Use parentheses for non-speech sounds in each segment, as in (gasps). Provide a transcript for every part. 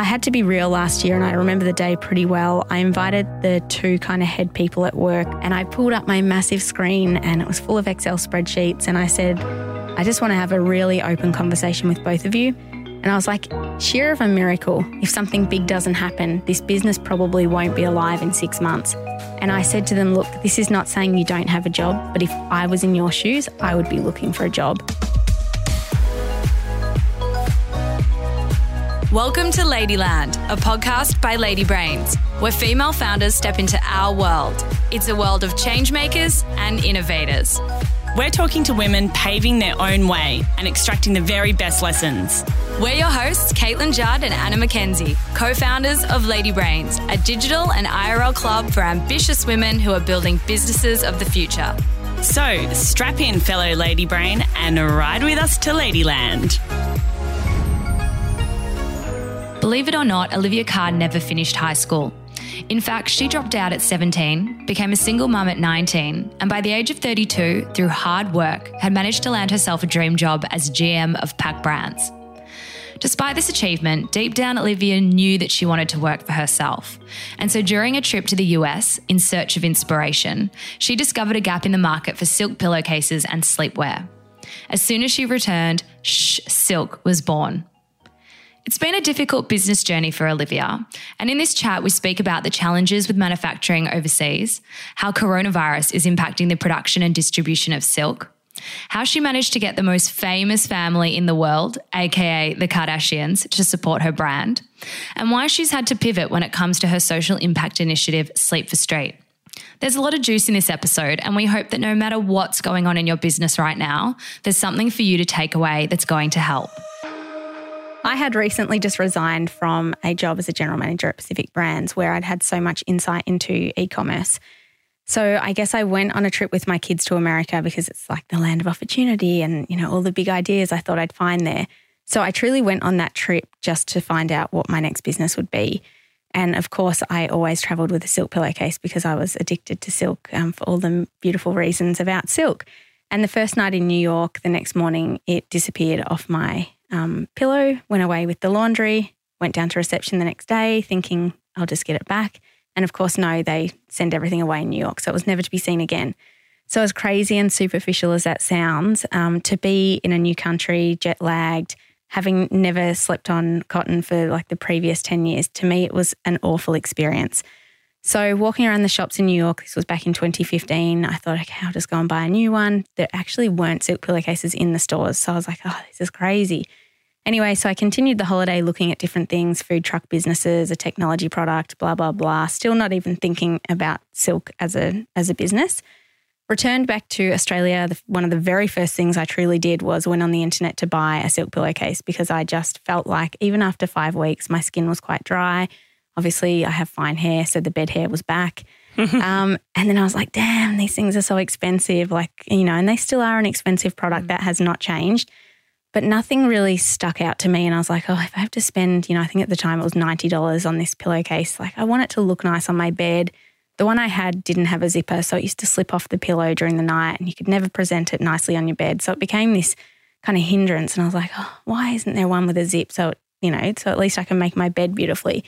I had to be real last year and I remember the day pretty well. I invited the two kind of head people at work and I pulled up my massive screen and it was full of Excel spreadsheets and I said, I just want to have a really open conversation with both of you. And I was like, sheer of a miracle, if something big doesn't happen, this business probably won't be alive in six months. And I said to them, look, this is not saying you don't have a job, but if I was in your shoes, I would be looking for a job. Welcome to Ladyland, a podcast by Lady Brains, where female founders step into our world. It's a world of changemakers and innovators. We're talking to women paving their own way and extracting the very best lessons. We're your hosts, Caitlin Judd and Anna McKenzie, co founders of Lady Brains, a digital and IRL club for ambitious women who are building businesses of the future. So strap in, fellow Lady Brain, and ride with us to Ladyland. Believe it or not, Olivia Carr never finished high school. In fact, she dropped out at 17, became a single mum at 19, and by the age of 32, through hard work, had managed to land herself a dream job as GM of Pack Brands. Despite this achievement, deep down, Olivia knew that she wanted to work for herself. And so during a trip to the US in search of inspiration, she discovered a gap in the market for silk pillowcases and sleepwear. As soon as she returned, Shhh Silk was born. It's been a difficult business journey for Olivia. And in this chat, we speak about the challenges with manufacturing overseas, how coronavirus is impacting the production and distribution of silk, how she managed to get the most famous family in the world, aka the Kardashians, to support her brand, and why she's had to pivot when it comes to her social impact initiative, Sleep for Straight. There's a lot of juice in this episode, and we hope that no matter what's going on in your business right now, there's something for you to take away that's going to help. I had recently just resigned from a job as a general manager at Pacific Brands where I'd had so much insight into e commerce. So I guess I went on a trip with my kids to America because it's like the land of opportunity and, you know, all the big ideas I thought I'd find there. So I truly went on that trip just to find out what my next business would be. And of course, I always traveled with a silk pillowcase because I was addicted to silk um, for all the beautiful reasons about silk. And the first night in New York, the next morning, it disappeared off my um, pillow, went away with the laundry, went down to reception the next day thinking I'll just get it back. And of course, no, they send everything away in New York. So it was never to be seen again. So, as crazy and superficial as that sounds, um, to be in a new country, jet lagged, having never slept on cotton for like the previous 10 years, to me, it was an awful experience. So, walking around the shops in New York, this was back in 2015, I thought, okay, I'll just go and buy a new one. There actually weren't silk pillowcases in the stores. So, I was like, oh, this is crazy. Anyway, so I continued the holiday looking at different things food truck businesses, a technology product, blah, blah, blah. Still not even thinking about silk as a, as a business. Returned back to Australia. The, one of the very first things I truly did was went on the internet to buy a silk pillowcase because I just felt like even after five weeks, my skin was quite dry. Obviously, I have fine hair, so the bed hair was back. (laughs) um, and then I was like, damn, these things are so expensive. Like, you know, and they still are an expensive product. Mm. That has not changed. But nothing really stuck out to me. And I was like, oh, if I have to spend, you know, I think at the time it was $90 on this pillowcase, like I want it to look nice on my bed. The one I had didn't have a zipper, so it used to slip off the pillow during the night and you could never present it nicely on your bed. So it became this kind of hindrance. And I was like, oh, why isn't there one with a zip? So, you know, so at least I can make my bed beautifully.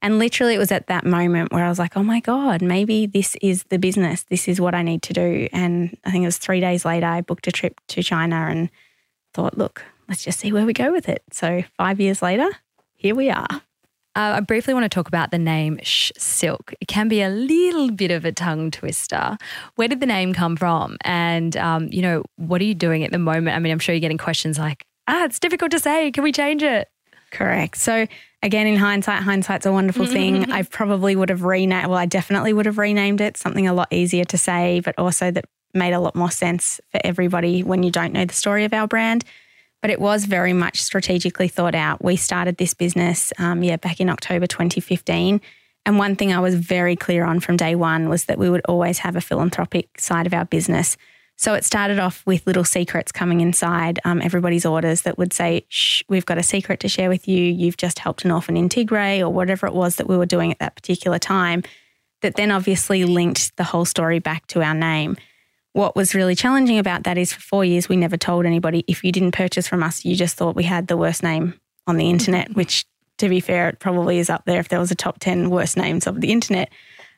And literally, it was at that moment where I was like, oh my God, maybe this is the business. This is what I need to do. And I think it was three days later, I booked a trip to China and thought, look, let's just see where we go with it. So five years later, here we are. Uh, I briefly want to talk about the name Shhh Silk. It can be a little bit of a tongue twister. Where did the name come from? And, um, you know, what are you doing at the moment? I mean, I'm sure you're getting questions like, ah, it's difficult to say. Can we change it? Correct. So, again, in hindsight, hindsight's a wonderful (laughs) thing. I probably would have renamed, well, I definitely would have renamed it something a lot easier to say, but also that made a lot more sense for everybody when you don't know the story of our brand but it was very much strategically thought out. We started this business, um, yeah, back in October 2015. And one thing I was very clear on from day one was that we would always have a philanthropic side of our business. So it started off with little secrets coming inside um, everybody's orders that would say, Shh, we've got a secret to share with you. You've just helped an orphan in Tigray or whatever it was that we were doing at that particular time. That then obviously linked the whole story back to our name. What was really challenging about that is for four years, we never told anybody if you didn't purchase from us, you just thought we had the worst name on the internet, which to be fair, it probably is up there if there was a top 10 worst names of the internet.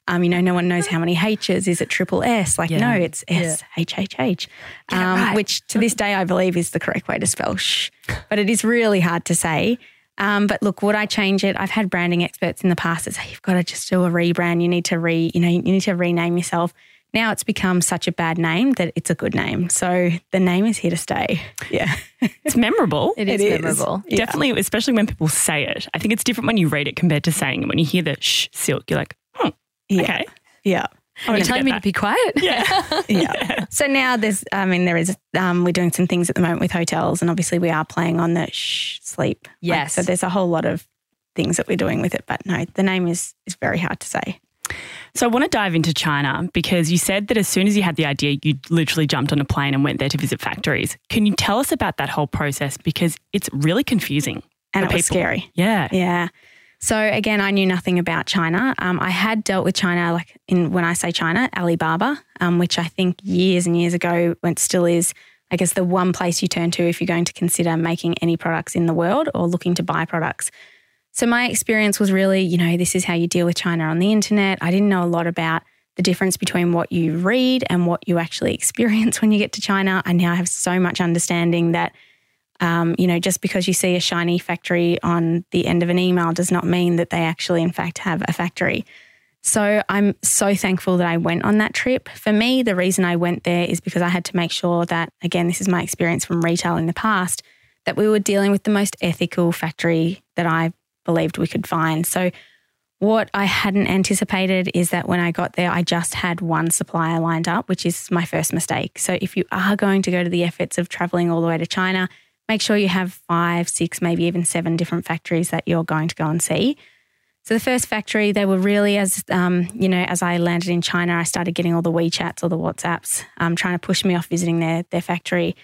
Um, you know, no one knows how many H's. Is it triple S? Like, Yeah. no, it's S H H H, um, which to this day I believe is the correct way to spell shh. But it is really hard to say. Um, but look, would I change it? I've had branding experts in the past that say you've got to just do a rebrand. You need to re, you know, you need to rename yourself. Now it's become such a bad name that it's a good name. So the name is here to stay. Yeah. (laughs) It's memorable. It is It is. memorable. Yeah. Definitely, especially when people say it. I think it's different when you read it compared to saying it. When you hear the shhh silk, you're like, hmm, Yeah. okay. Yeah. I'm You're telling me to be quiet? (laughs) Yeah. (laughs) yeah. So now there's, I mean, there is, um, we're doing some things at the moment with hotels, and obviously we are playing on the shh sleep. Like, Yes. so there's a whole lot of things that we're doing with it, but no, the name is is very hard to say. So I want to dive into China because you said that as soon as you had the idea, you literally jumped on a plane and went there to visit factories. Can you tell us about that whole process? Because it's really confusing. And it was people. scary. Yeah. Yeah. So again, I knew nothing about China. Um, I had dealt with China, like in when I say China, Alibaba, um, which I think years and years ago, when still is, I guess the one place you turn to if you're going to consider making any products in the world or looking to buy products. So my experience was really, you know, this is how you deal with China on the internet. I didn't know a lot about the difference between what you read and what you actually (laughs) experience when you get to China. I now have so much understanding that um, you know, just because you see a shiny factory on the end of an email does not mean that they actually, in fact, have a factory. So I'm so thankful that I went on that trip. For me, the reason I went there is because I had to make sure that, again, this is my experience from retail in the past, that we were dealing with the most ethical factory that I believed we could find. So what I hadn't anticipated is that when I got there, I just had one supplier lined up, which is my first mistake. So if you are going to go to the efforts of traveling all the way to China, make sure you have five, six, maybe even seven different factories that you're going to go and see. So the first factory, they were really as um, you know, as I landed in China, I started getting all the WeChats or the WhatsApps, um, trying to push me off visiting their their factory.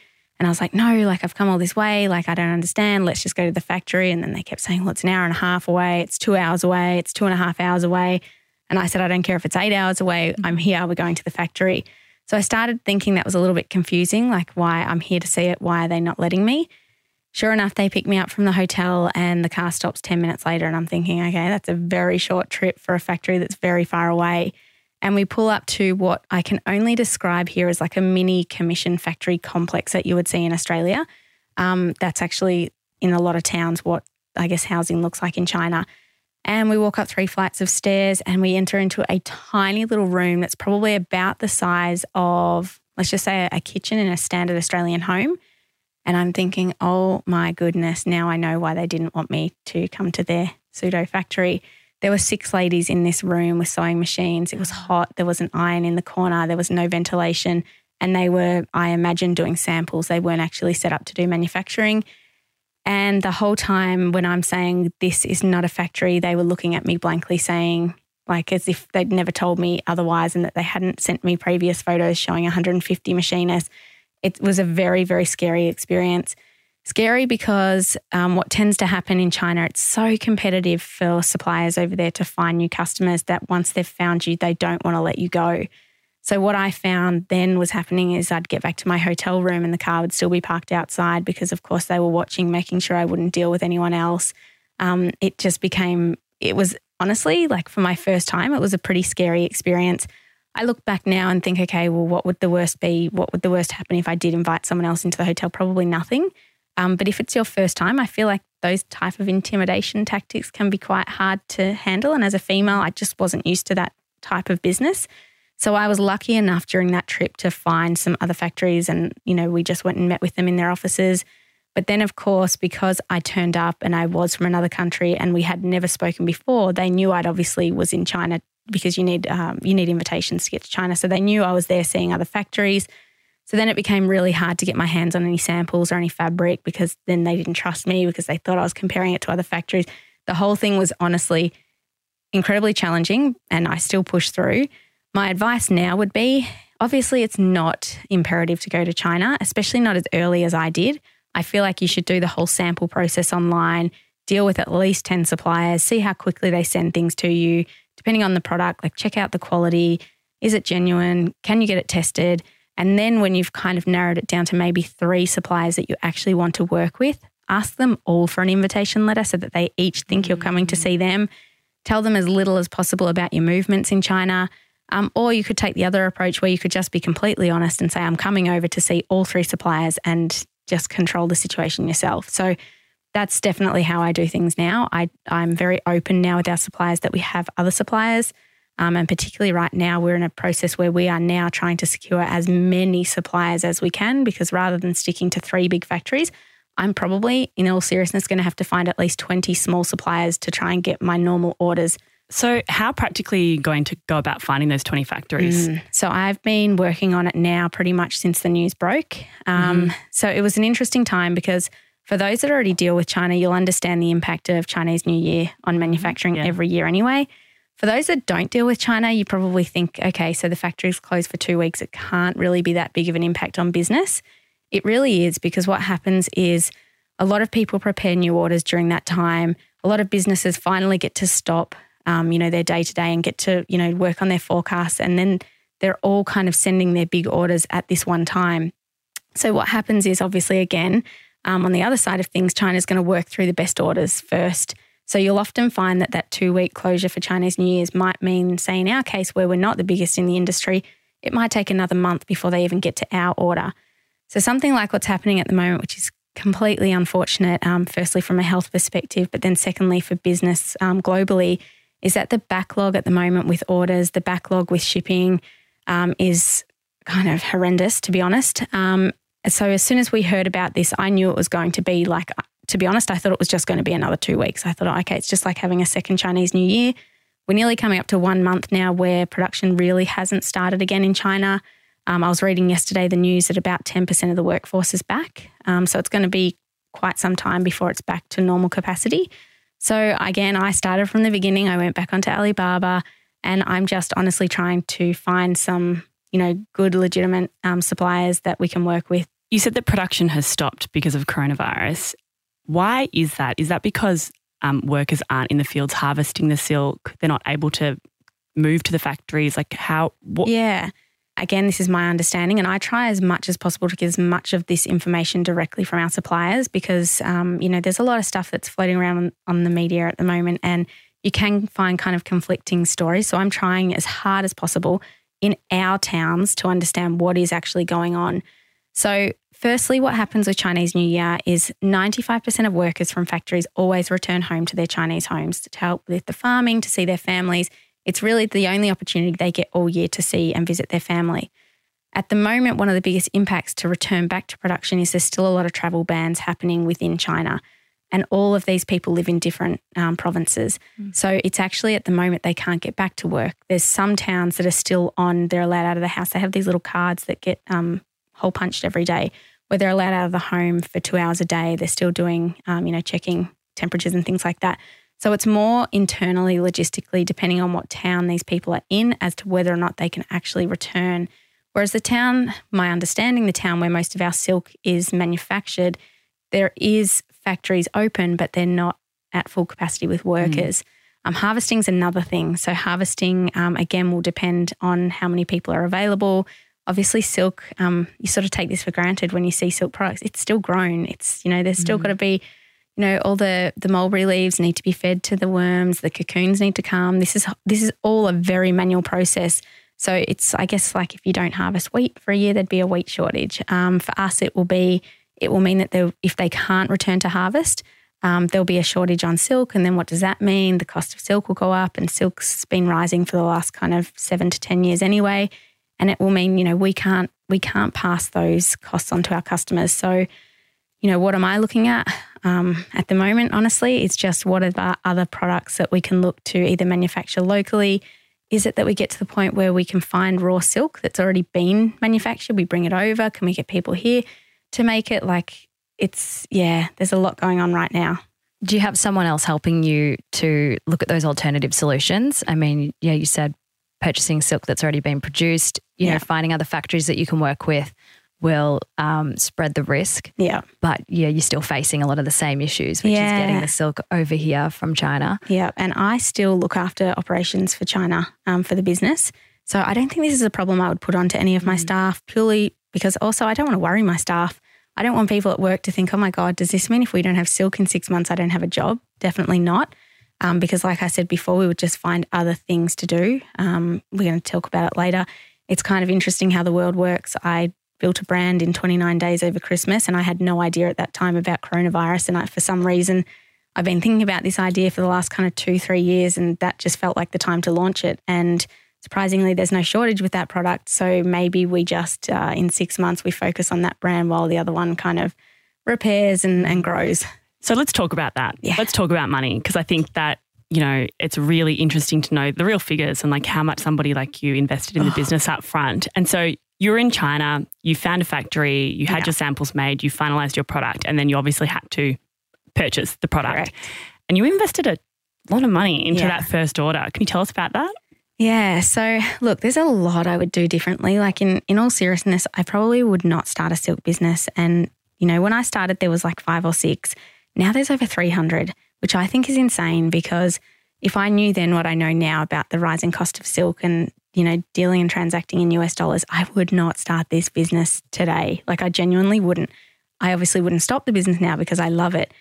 And I was like, no, like I've come all this way, like I don't understand. Let's just go to the factory. And then they kept saying, well, it's an hour and a half away, it's two hours away, it's two and a half hours away. And I said, I don't care if it's eight hours away. I'm mm-hmm. here. We're going to the factory. So I started thinking that was a little bit confusing, like why I'm here to see it. Why are they not letting me? Sure enough, they pick me up from the hotel and the car stops 10 minutes later. And I'm thinking, okay, that's a very short trip for a factory that's very far away. And we pull up to what I can only describe here as like a mini commission factory complex that you would see in Australia. Um, that's actually in a lot of towns what I guess housing looks like in China. And we walk up three flights of stairs and we enter into a tiny little room that's probably about the size of, let's just say, a kitchen in a standard Australian home. And I'm thinking, oh my goodness, now I know why they didn't want me to come to their pseudo factory. There were six ladies in this room with sewing machines. It was hot. There was an iron in the corner. There was no ventilation. And they were, I imagine, doing samples. They weren't actually set up to do manufacturing. And the whole time when I'm saying this is not a factory, they were looking at me blankly saying, like as if they'd never told me otherwise and that they hadn't sent me previous photos showing 150 machinists. It was a very, very scary experience. Scary because um, what tends to happen in China, it's so competitive for suppliers over there to find new customers that once they've found you, they don't want to let you go. So what I found then was happening is I'd get back to my hotel room and the car would still be parked outside because, of course, they were watching, making sure I wouldn't deal with anyone else. Um, it just became, it was honestly like for my first time, it was a pretty scary experience. I look back now and think, okay, well, what would the worst be? What would the worst happen if I did invite someone else into the hotel? Probably nothing. Um, but if it's your first time, I feel like those type of intimidation tactics can be quite hard to handle. And as a female, I just wasn't used to that type of business. So I was lucky enough during that trip to find some other factories and, you know, we just went and met with them in their offices. But then, of course, because I turned up and I was from another country and we had never spoken before, they knew I'd obviously was in China because you need um, you need invitations to get to China. So they knew I was there seeing other factories. So then it became really hard to get my hands on any samples or any fabric because then they didn't trust me because they thought I was comparing it to other factories. The whole thing was honestly incredibly challenging and I still push through. My advice now would be obviously, it's not imperative to go to China, especially not as early as I did. I feel like you should do the whole sample process online, deal with at least 10 suppliers, see how quickly they send things to you, depending on the product, like check out the quality. Is it genuine? Can you get it tested? And then when you've kind of narrowed it down to maybe three suppliers that you actually want to work with, ask them all for an invitation letter so that they each think you're coming to see them. Tell them as little as possible about your movements in China. Um, or you could take the other approach where you could just be completely honest and say, I'm coming over to see all three suppliers and just control the situation yourself. So that's definitely how I do things now. I, I'm very open now with our suppliers that we have other suppliers. Um, and particularly right now, we're in a process where we are now trying to secure as many suppliers as we can because rather than sticking to three big factories, I'm probably, in all seriousness, going to have to find at least 20 small suppliers to try and get my normal orders. So, how practically are you going to go about finding those 20 factories? Mm. So, I've been working on it now pretty much since the news broke. Um, mm-hmm. So, it was an interesting time because for those that already deal with China, you'll understand the impact of Chinese New Year on manufacturing yeah. every year anyway. For those that don't deal with China, you probably think, okay, so the factory's closed for two weeks. It can't really be that big of an impact on business. It really is because what happens is a lot of people prepare new orders during that time. A lot of businesses finally get to stop, um, you know, their day to day and get to, you know, work on their forecasts. And then they're all kind of sending their big orders at this one time. So what happens is obviously, again, um, on the other side of things, China's going to work through the best orders first so you'll often find that that two week closure for Chinese New Year's might mean, say, in our case, where we're not the biggest in the industry, it might take another month before they even get to our order. So something like what's happening at the moment, which is completely unfortunate, um, firstly from a health perspective, but then secondly for business um, globally, is that the backlog at the moment with orders, the backlog with shipping um, is kind of horrendous, to be honest. Um, so as soon as we heard about this, I knew it was going to be like to be honest, I thought it was just going to be another two weeks. I thought, okay, it's just like having a second Chinese New Year. We're nearly coming up to one month now where production really hasn't started again in China. Um, I was reading yesterday the news that about 10% of the workforce is back. Um, so it's going to be quite some time before it's back to normal capacity. So again, I started from the beginning. I went back onto Alibaba and I'm just honestly trying to find some, you know, good, legitimate um, suppliers that we can work with. You said that production has stopped because of coronavirus. Why is that? Is that because um, workers aren't in the fields harvesting the silk? They're not able to move to the factories? Like, how? What? Yeah. Again, this is my understanding, and I try as much as possible to get as much of this information directly from our suppliers because, um, you know, there's a lot of stuff that's floating around on, on the media at the moment, and you can find kind of conflicting stories. So I'm trying as hard as possible in our towns to understand what is actually going on. So Firstly, what happens with Chinese New Year is 95% of workers from factories always return home to their Chinese homes to help with the farming, to see their families. It's really the only opportunity they get all year to see and visit their family. At the moment, one of the biggest impacts to return back to production is there's still a lot of travel bans happening within China. And all of these people live in different um, provinces. Mm. So it's actually at the moment they can't get back to work. There's some towns that are still on, they're allowed out of the house. They have these little cards that get um, hole punched every day where they're allowed out of the home for two hours a day. They're still doing, um, you know, checking temperatures and things like that. So it's more internally, logistically, depending on what town these people are in, as to whether or not they can actually return. Whereas the town, my understanding, the town where most of our silk is manufactured, there is factories open, but they're not at full capacity with workers. Mm. Um, harvesting is another thing. So harvesting, um, again, will depend on how many people are available, obviously silk um, you sort of take this for granted when you see silk products. It's still grown. It's you know there's still mm. got to be you know all the the mulberry leaves need to be fed to the worms. The cocoons need to come. This is this is all a very manual process. So it's i guess like if you don't harvest wheat for a year there'd be a wheat shortage. Um, for us it will be it will mean that if they can't return to harvest um, there'll be a shortage on silk. And then what does that mean? The cost of silk will go up and silk's been rising for the last kind of seven to ten years anyway and it will mean you know we can't we can't pass those costs on to our customers. So, you know, what am I looking at um, at the moment? Honestly, it's just what are the other products that we can look to either manufacture locally. Is it that we get to the point where we can find raw silk that's already been manufactured? We bring it over. Can we get people here to make it? Like, it's, yeah, there's a lot going on right now. Do you have someone else helping you to look at those alternative solutions? I mean, yeah, you said purchasing silk that's already been produced, you yeah. know, finding other factories that you can work with will um, spread the risk. Yeah. But yeah, you're still facing a lot of the same issues, which yeah. is getting the silk over here from China. Yeah. And I still look after operations for China um, for the business. So I don't think this is a problem I would put onto any of my mm. staff purely because also I don't want to worry my staff. I don't want people at work to think, oh my God, does this mean if we don't have silk in six months, I don't have a job? Definitely not. Um, because, like I said before, we would just find other things to do. Um, we're going to talk about it later. It's kind of interesting how the world works. I built a brand in 29 days over Christmas, and I had no idea at that time about coronavirus. And I, for some reason, I've been thinking about this idea for the last kind of two, three years, and that just felt like the time to launch it. And surprisingly, there's no shortage with that product. So maybe we just, uh, in six months, we focus on that brand while the other one kind of repairs and, and grows. So let's talk about that. Yeah. Let's talk about money because I think that, you know, it's really interesting to know the real figures and like how much somebody like you invested in the business up front. And so you're in China, you found a factory, you had Yeah. your samples made, you finalized your product, and then you obviously had to purchase the product. Correct. And you invested a lot of money into Yeah. that first order. Can you tell us about that? Yeah. So look, there's a lot I would do differently. Like in in all seriousness, I probably would not start a silk business. And you know, when I started, there was like five or six. Now there's over 300, which I think is insane because if I knew then what I know now about the rising cost of silk and you know dealing and transacting in US dollars, I would not start this business today. Like I genuinely wouldn't. I obviously wouldn't stop the business now because I love it,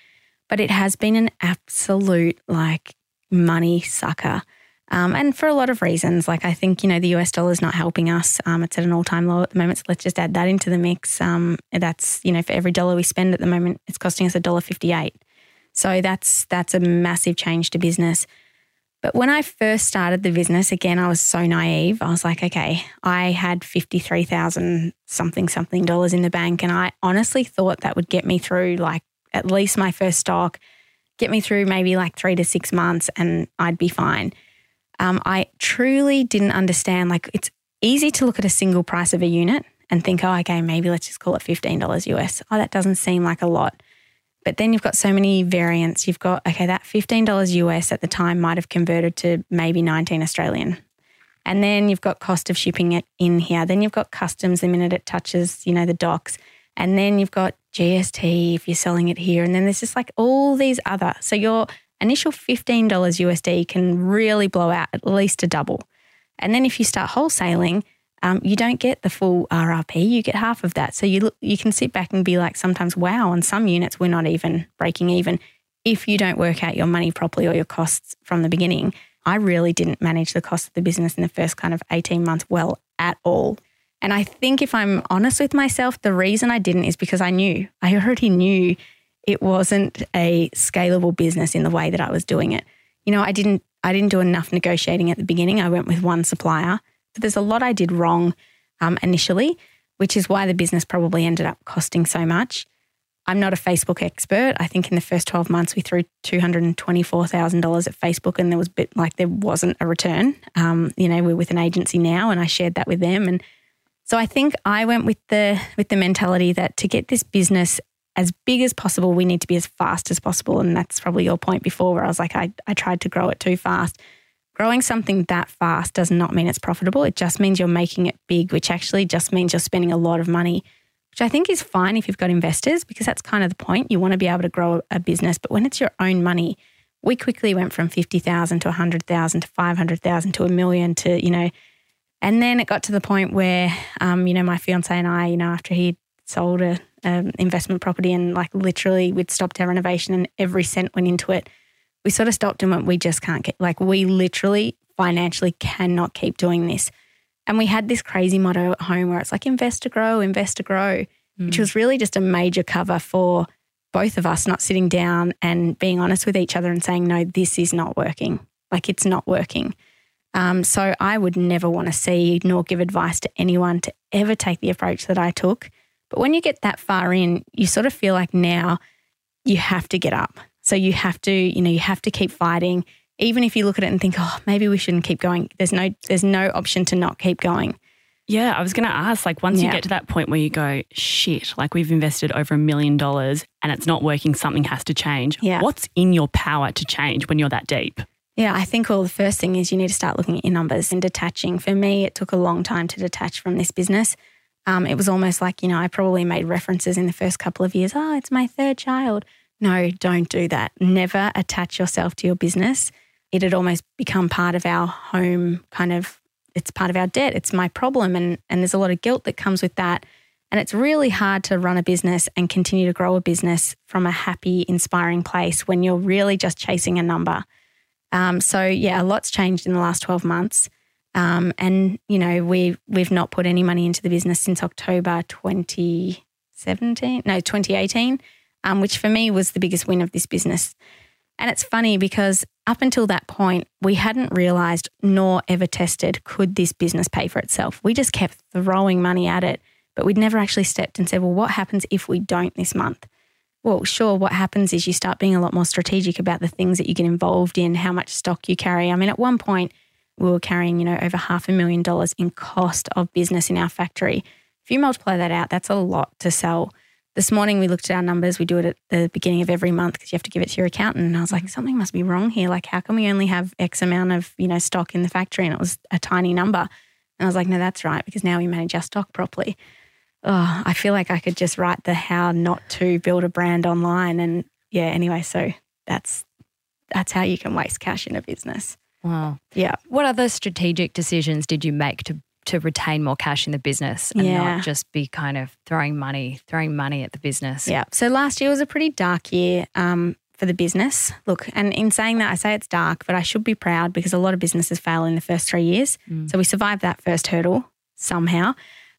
but it has been an absolute like money sucker. Um, and for a lot of reasons, like I think, you know, the US dollar is not helping us. Um, it's at an all time low at the moment. So let's just add that into the mix. Um, that's, you know, for every dollar we spend at the moment, it's costing us $1.58. So that's that's a massive change to business. But when I first started the business, again, I was so naive. I was like, okay, I had 53,000 something something dollars in the bank. And I honestly thought that would get me through like at least my first stock, get me through maybe like three to six months and I'd be fine. Um, I truly didn't understand. Like, it's easy to look at a single price of a unit and think, oh, okay, maybe let's just call it $15 US. Oh, that doesn't seem like a lot. But then you've got so many variants. You've got, okay, that $15 US at the time might have converted to maybe 19 Australian. And then you've got cost of shipping it in here. Then you've got customs the minute it touches, you know, the docks. And then you've got GST if you're selling it here. And then there's just like all these other. So your initial $15 USD can really blow out at least a double. And then if you start wholesaling, um, you don't get the full RRP. You get half of that. So you look, you can sit back and be like, sometimes, wow, on some units we're not even breaking even. If you don't work out your money properly or your costs from the beginning, I really didn't manage the cost of the business in the first kind of 18 months well at all. And I think if I'm honest with myself, the reason I didn't is because I knew, I already knew it wasn't a scalable business in the way that I was doing it. You know, I didn't I didn't do enough negotiating at the beginning. I went with one supplier. So there's a lot I did wrong um, initially, which is why the business probably ended up costing so much. I'm not a Facebook expert. I think in the first 12 months we threw $224,000 at Facebook and there was bit like there wasn't a return. Um, you know, we're with an agency now and I shared that with them. And so I think I went with the with the mentality that to get this business as big as possible, we need to be as fast as possible. And that's probably your point before where I was like, I, I tried to grow it too fast. Growing something that fast does not mean it's profitable. It just means you're making it big, which actually just means you're spending a lot of money, which I think is fine if you've got investors because that's kind of the point. You want to be able to grow a business, but when it's your own money, we quickly went from 50,000 to 100,000 to 500,000 to a million to, you know, and then it got to the point where, um, you know, my fiance and I, you know, after he sold a um, investment property and like literally we'd stopped our renovation and every cent went into it, we sort of stopped and went, we just can't get, like, we literally financially cannot keep doing this. And we had this crazy motto at home where it's like invest to grow, invest to grow, which was really just a major cover for both of us not sitting down and being honest with each other and saying, no, this is not working. Like it's not working. Um, so I would never want to see nor give advice to anyone to ever take the approach that I took. But when you get that far in, you sort of feel like now you have to get up. So you have to, you know, you have to keep fighting. Even if you look at it and think, oh, maybe we shouldn't keep going. There's no, there's no option to not keep going. Yeah, I was going to ask like once you get to that point where you go, shit, like we've invested over a million dollars and it's not working, something has to change. Yeah. What's in your power to change when you're that deep? Yeah, I think well, the first thing is you need to start looking at your numbers and detaching. For me, it took a long time to detach from this business. Um, it was almost like, you know, I probably made references in the first couple of years. Oh, it's my third child. No, don't do that. Never attach yourself to your business. It had almost become part of our home kind of, it's part of our debt. It's my problem. And, and there's a lot of guilt that comes with that. And it's really hard to run a business and continue to grow a business from a happy, inspiring place when you're really just chasing a number. Um, so yeah, a lot's changed in the last 12 months. Um, and you know, we we've not put any money into the business since October 2017, no, 2018, um, which for me was the biggest win of this business. And it's funny because up until that point, we hadn't realized nor ever tested could this business pay for itself. We just kept throwing money at it, but we'd never actually stepped and said, well, what happens if we don't this month? Well, sure, what happens is you start being a lot more strategic about the things that you get involved in, how much stock you carry. I mean, at one point, we were carrying, you know, over half a million dollars in cost of business in our factory. If you multiply that out, that's a lot to sell. This morning we looked at our numbers. We do it at the beginning of every month because you have to give it to your accountant. And I was like, mm-hmm. something must be wrong here. Like, how can we only have X amount of, you know, stock in the factory? And it was a tiny number. And I was like, no, that's right, because now we manage our stock properly. Oh, I feel like I could just write the how not to build a brand online. And yeah, anyway, so that's that's how you can waste cash in a business. Wow. Yeah. What other strategic decisions did you make to to retain more cash in the business and Yeah. not just be kind of throwing money, throwing money at the business? Yeah. So last year was a pretty dark year um, for the business. Look, and in saying that, I say it's dark, but I should be proud because a lot of businesses fail in the first three years. So we survived that first hurdle somehow.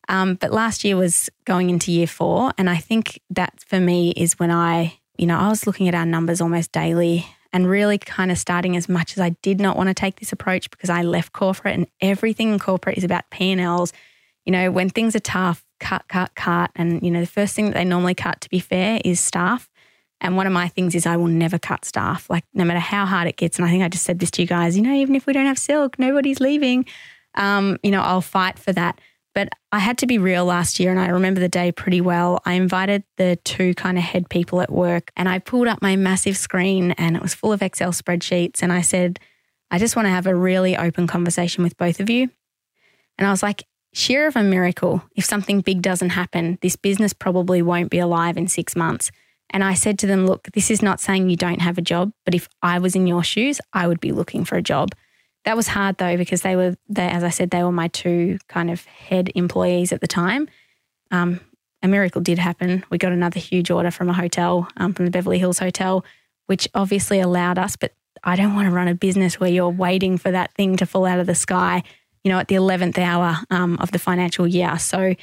Um, but last year was going into year four. And I think that for me is when I, you know, I was looking at our numbers almost daily and really kind of starting as much as I did not want to take this approach because I left corporate and everything in corporate is about P&Ls. You know, when things are tough, cut, cut, cut. And, you know, the first thing that they normally cut, to be fair, is staff. And one of my things is I will never cut staff, like no matter how hard it gets. And I think I just said this to you guys, you know, even if we don't have silk, nobody's leaving. Um, you know, I'll fight for that. But I had to be real last year, and I remember the day pretty well. I invited the two kind of head people at work, and I pulled up my massive screen, and it was full of Excel spreadsheets. And I said, I just want to have a really open conversation with both of you. And I was like, sheer of a miracle, if something big doesn't happen, this business probably won't be alive in six months. And I said to them, look, this is not saying you don't have a job, but if I was in your shoes, I would be looking for a job. That was hard though, because they were, they, as I said, they were my two kind of head employees at the time. Um, a miracle did happen. We got another huge order from a hotel, um, from the Beverly Hills Hotel, which obviously allowed us, but I don't want to run a business where you're waiting for that thing to fall out of the sky, you know, at the 11th hour um, of the financial year. So,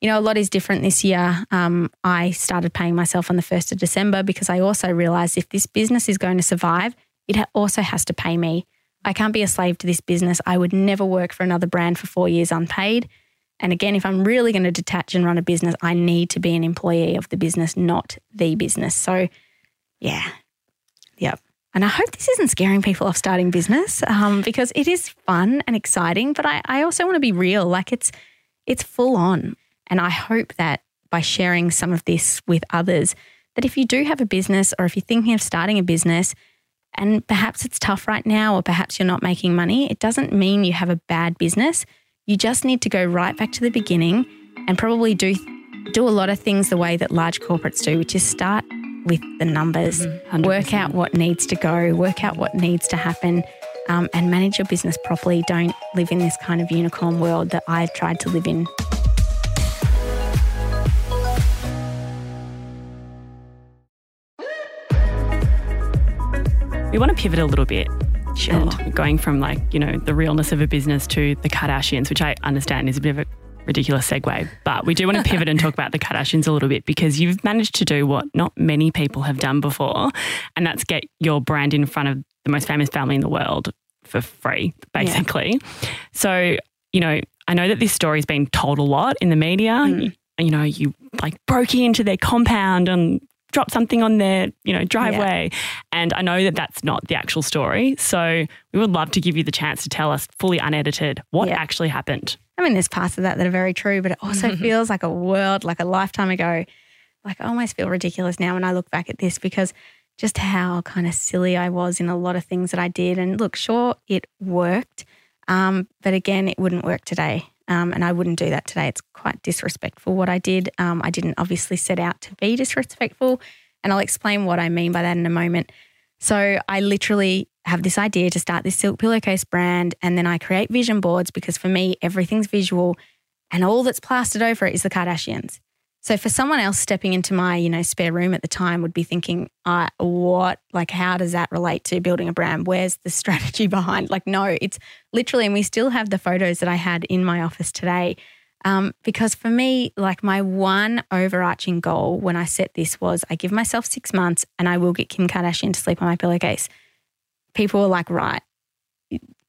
you know, a lot is different this year. Um, I started paying myself on the 1st of December because I also realized if this business is going to survive, it also has to pay me. I can't be a slave to this business. I would never work for another brand for four years unpaid. And again, if I'm really going to detach and run a business, I need to be an employee of the business, not the business. So, yeah, yep. And I hope this isn't scaring people off starting business um, because it is fun and exciting. But I, I also want to be real. Like it's it's full on. And I hope that by sharing some of this with others, that if you do have a business or if you're thinking of starting a business and perhaps it's tough right now or perhaps you're not making money, it doesn't mean you have a bad business. You just need to go right back to the beginning and probably do do a lot of things the way that large corporates do, which is start with the numbers, work out what needs to go, work out what needs to happen, um, and manage your business properly. Don't live in this kind of unicorn world that I've tried to live in. We want to pivot a little bit. Sure. And going from like, you know, the realness of a business to the Kardashians, which I understand is a bit of a ridiculous segue. But we do want to (laughs) pivot and talk about the Kardashians a little bit because you've managed to do what not many people have done before, and that's get your brand in front of the most famous family in the world for free, basically. So, you know, I know that this story's been told a lot in the media. You, you know, you like broke into their compound and dropped something on their, you know, driveway. And I know that that's not the actual story. So we would love to give you the chance to tell us fully unedited what Yeah. actually happened. I mean, there's parts of that that are very true, but it also (laughs) feels like a world, like a lifetime ago. Like I almost feel ridiculous now when I look back at this because just how kind of silly I was in a lot of things that I did. And look, sure, it worked. Um, but again, it wouldn't work today. Um, and I wouldn't do that today. It's quite disrespectful what I did. Um, I didn't obviously set out to be disrespectful. And I'll explain what I mean by that in a moment. So I literally have this idea to start this silk pillowcase brand. And then I create vision boards because for me, everything's visual and all that's plastered over it is the Kardashians. So for someone else stepping into my, you know, spare room at the time would be thinking, uh, what, like, how does that relate to building a brand? Where's the (laughs) strategy behind? Like, no, it's literally, and we still have the photos that I had in my office today. Um, because for me, like my one overarching goal when I set this was I give myself six months and I will get Kim Kardashian to sleep on my pillowcase. People were like, right,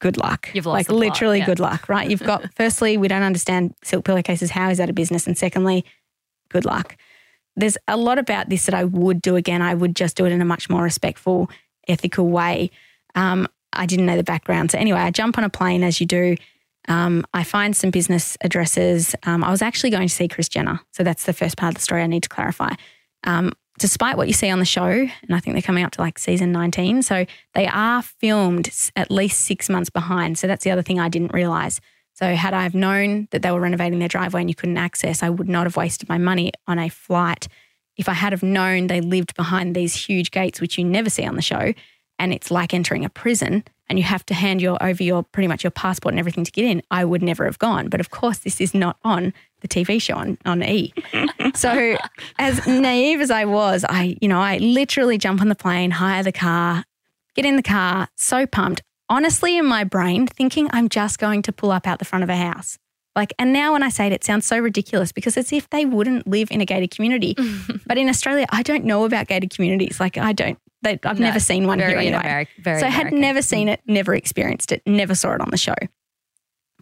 good luck. You've lost like the plot, literally yeah. good luck, right? You've got (laughs) firstly, we don't understand silk pillowcases. How is that a business? And secondly, good luck. There's a lot about this that I would do again. I would just do it in a much more respectful, ethical way. Um, I didn't know the background. So anyway, I jump on a plane as you do. Um, I find some business addresses. Um, I was actually going to see Kris Jenner. So that's the first part of the story I need to clarify. Um, despite what you see on the show, and I think they're coming up to like season 19. So they are filmed at least six months behind. So that's the other thing I didn't realize. So had I have known that they were renovating their driveway and you couldn't access, I would not have wasted my money on a flight. If I had have known they lived behind these huge gates, which you never see on the show, and it's like entering a prison and you have to hand your over your pretty much your passport and everything to get in, I would never have gone. But of course, this is not on the TV show on, on E. (laughs) so as naive as I was, I, you know, I literally jump on the plane, hire the car, get in the car, so pumped. Honestly, in my brain, thinking I'm just going to pull up out the front of a house. Like, and now when I say it, it sounds so ridiculous because it's if they wouldn't live in a gated community. (laughs) but in Australia, I don't know about gated communities. Like, I don't, they, I've No, never seen one very here anyway. Ameri- very so I had American. never seen it, never experienced it, never saw it on the show.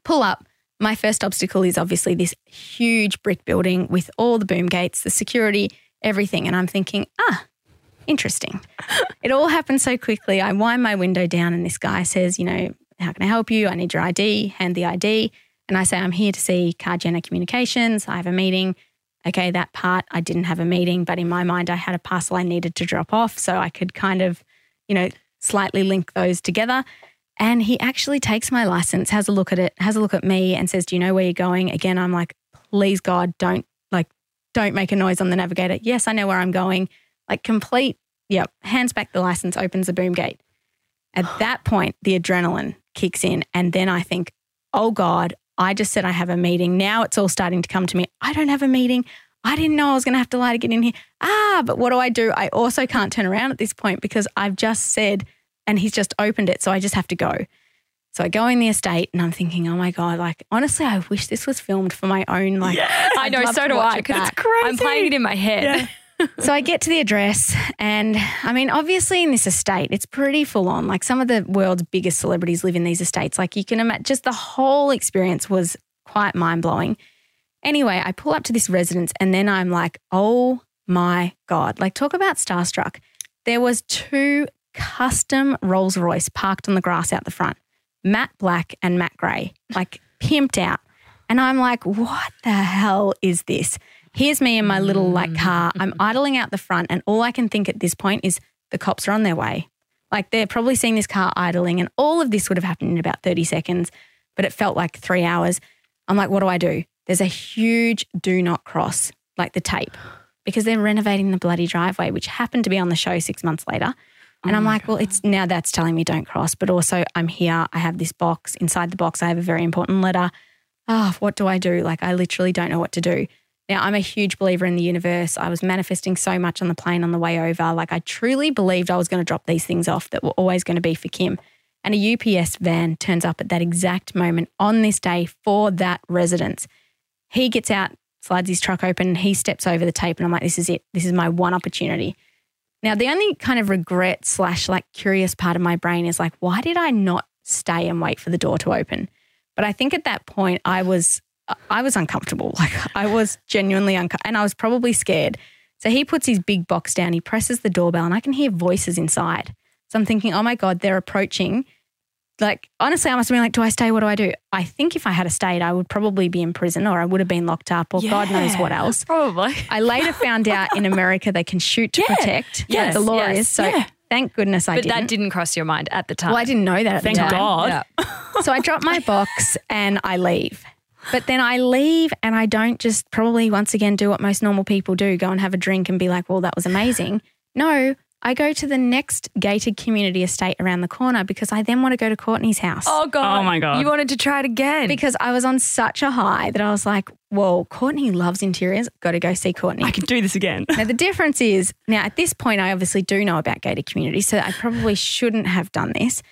Pull up. My first obstacle is obviously this huge brick building with all the boom gates, the security, everything. And I'm thinking, ah, interesting. it all happened so quickly. I wind my window down, and this guy says, you know, how can I help you? I need your ID, hand the ID. And I say, I'm here to see Car Communications. I have a meeting. Okay, that part, I didn't have a meeting, but in my mind, I had a parcel I needed to drop off. So I could kind of, you know, slightly link those together. And he actually takes my license, has a look at it, has a look at me, and says, Do you know where you're going? Again, I'm like, Please, God, don't like, don't make a noise on the navigator. Yes, I know where I'm going. Like, complete, yep, hands back the license, opens the boom gate. At (sighs) that point, the adrenaline kicks in. And then I think, Oh God, I just said I have a meeting. Now it's all starting to come to me. I don't have a meeting. I didn't know I was going to have to lie to get in here. Ah, but what do I do? I also can't turn around at this point because I've just said, and he's just opened it. So I just have to go. So I go in the estate and I'm thinking, oh my God, like honestly, I wish this was filmed for my own. Like, I I'd know, so do I. Because it's crazy. I'm playing it in my head. So I get to the address, and I mean, obviously, in this estate, it's pretty full on. Like some of the world's biggest celebrities live in these estates. Like you can imagine, just the whole experience was quite mind blowing. Anyway, I pull up to this residence, and then I'm like, oh my God. Like, talk about starstruck. There was two custom Rolls Royce parked on the grass out the front, matte black and matte grey, like pimped out. And I'm like, what the hell is this? Here's me in my little like mm. car. I'm (laughs) idling out the front, and all I can think at this point is the cops are on their way. Like they're probably seeing this car idling, and all of this would have happened in about 30 seconds, but it felt like three hours. I'm like, what do I do? There's a huge do not cross, like the tape, because they're renovating the bloody driveway, which happened to be on the show six months later. And oh I'm like, well, it's now that's telling me don't cross, but also I'm here. I have this box. Inside the box, I have a very important letter. Oh, what do I do? Like, I literally don't know what to do. Now, I'm a huge believer in the universe. I was manifesting so much on the plane on the way over. Like, I truly believed I was going to drop these things off that were always going to be for Kim. And a UPS van turns up at that exact moment on this day for that residence. He gets out, slides his truck open, he steps over the tape, and I'm like, this is it. This is my one opportunity. Now, the only kind of regret slash like curious part of my brain is like, why did I not stay and wait for the door to open? But I think at that point I was I was uncomfortable. (laughs) Like I was genuinely uncomfortable and I was probably scared. So he puts his big box down, he presses the doorbell and I can hear voices inside. So I'm thinking, oh my God, they're approaching. Like, honestly, I must have been like, do I stay? What do I do? I think if I had stayed, I would probably be in prison or I would have been locked up or God knows what else. Probably. I later found out in America they can shoot to (laughs) Yeah. protect. Yes, the law yes. is. So Yeah. thank goodness I But didn't. that didn't cross your mind at the time. well, I didn't know that at Thank the time. God. Yeah. So I drop my box and I leave. But then I leave and I don't just probably once again do what most normal people do go and have a drink and be like, well, that was amazing. No, I go to the next gated community estate around the corner because I then want to go to Courtney's house. Oh God! Oh, my God. You wanted to try it again? Because I was on such a high that I was like, well, Courtney loves interiors. Got to go see Courtney. I can do this again. Now, the difference is now at this point, I obviously do know about gated communities, so I probably shouldn't have done this.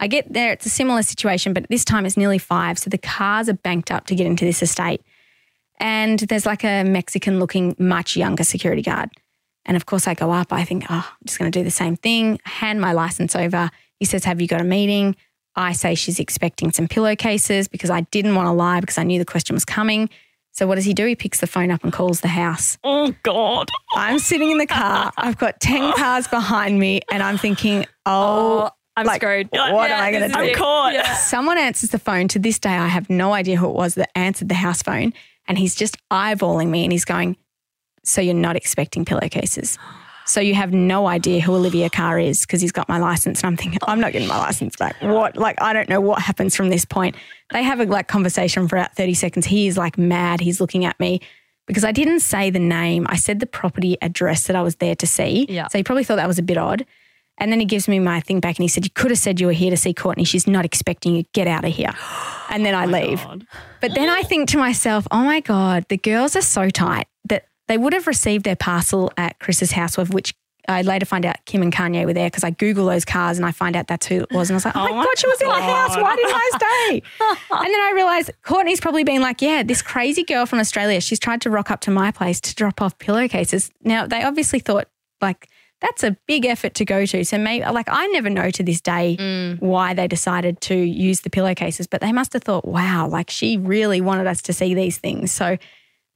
I get there, it's a similar situation, but this time it's nearly five. So the cars are banked up to get into this estate. And there's like a Mexican looking, much younger security guard. And of course, I go up. I think, oh, I'm just going to do the same thing. Hand my license over. He says, Have you got a meeting? I say she's expecting some pillowcases because I didn't want to lie because I knew the question was coming. So what does he do? He picks the phone up and calls the house. Oh God. I'm sitting in the car. I've got 10 cars behind me and I'm thinking, oh, I'm like, screwed. What am I going to do? I'm caught. Someone answers the phone. To this day, I have no idea who it was that answered the house phone. And he's just eyeballing me and he's going, So you're not expecting pillowcases? So you have no idea who Olivia Carr is because he's got my license. And I'm thinking, I'm not getting my license back. What? Like, I don't know what happens from this point. They have a like conversation for about 30 seconds. He is like mad. He's looking at me because I didn't say the name. I said the property address that I was there to see. Yeah. So he probably thought that was a bit odd. And then he gives me my thing back and he said, You could have said you were here to see Kourtney. She's not expecting you. Get out of here. (gasps) And then I oh leave. God. But then I think to myself, oh my God, the girls are so tight that they would have received their parcel at Kris's house, which I later find out Kim and Kanye were there because I Google those cars and I find out that's who it was. And I was like, oh, oh my my God, she was in my house. Why didn't I stay? (laughs) and then I realized Kourtney's probably been like, yeah, this crazy girl from Australia, she's tried to rock up to my place to drop off pillowcases. Now, they obviously thought, like, that's a big effort to go to. So maybe, like, I never know to this day why they decided to use the pillowcases, but they must have thought, wow, like she really wanted us to see these things. So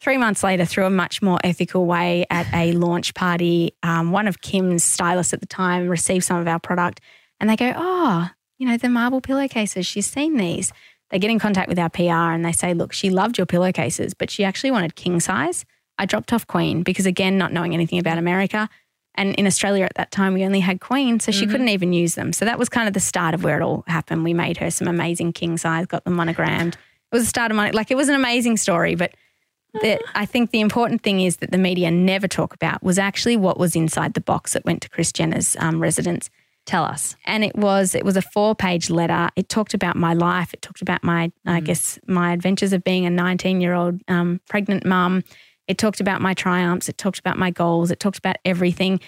three months later, through a much more ethical way at a (sighs) launch party, um, one of Kim's stylists at the time received some of our product and they go, oh, you know, the marble pillowcases, she's seen these. They get in contact with our PR and they say, look, she loved your pillowcases, but she actually wanted king size. I dropped off queen because, again, not knowing anything about America. And in Australia at that time, we only had queen, so she couldn't even use them. So that was kind of the start of where it all happened. We made her some amazing king size, got them monogrammed. It was the start of my, like, it was an amazing story. But the, I think the important thing is that the media never talk about was actually what was inside the box that went to Kris Jenner's um, residence Tell us. and it was it was a four page letter. It talked about my life. It talked about my I guess my adventures of being a 19 year old um, pregnant mum. It talked about my triumphs. It talked about my goals. It talked about everything.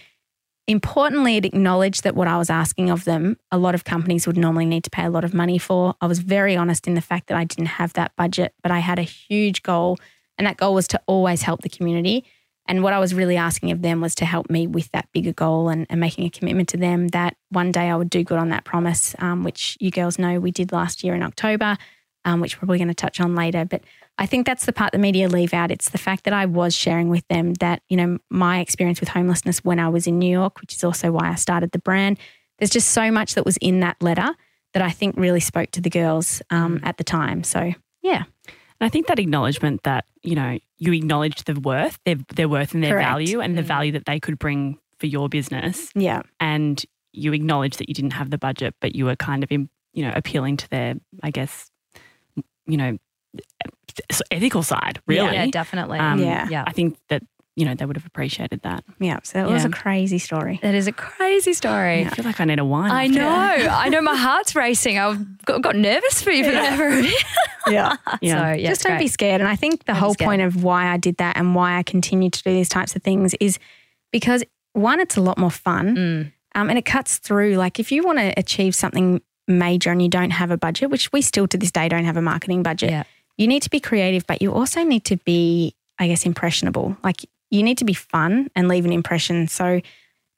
Importantly, it acknowledged that what I was asking of them, a lot of companies would normally need to pay a lot of money for. I was very honest in the fact that I didn't have that budget, but I had a huge goal, and that goal was to always help the community. And what I was really asking of them was to help me with that bigger goal and, and making a commitment to them that one day I would do good on that promise, um, which you girls know we did last year in October, um, which we're probably going to touch on later. But I think that's the part the media leave out. It's the fact that I was sharing with them that, you know, my experience with homelessness when I was in New York, which is also why I started the brand. There's just so much that was in that letter that I think really spoke to the girls um, at the time. So, yeah. And I think that acknowledgement that, you know, you acknowledge the worth, their, their worth and their Correct. value and the value that they could bring for your business. Yeah. And you acknowledge that you didn't have the budget, but you were kind of, in, you know, appealing to their, I guess, you know, ethical side, really. Yeah, definitely. Um, Yeah. yeah. I think that, you know, they would have appreciated that. Yeah. So it was a crazy story. That is a crazy story. I feel like I need a wine. I know. I know. My (laughs) heart's racing. I've got, got nervous for you for that for a bit. Yeah. (laughs) Yeah. (laughs) So yeah, just don't be scared. And I think the Don't whole point of why I did that and why I continue to do these types of things is because one, it's a lot more fun Mm. um, and it cuts through. Like if you want to achieve something major and you don't have a budget, which we still to this day don't have a marketing budget, Yeah. you need to be creative, but you also need to be, I guess, impressionable. Like you need to be fun and leave an impression. So,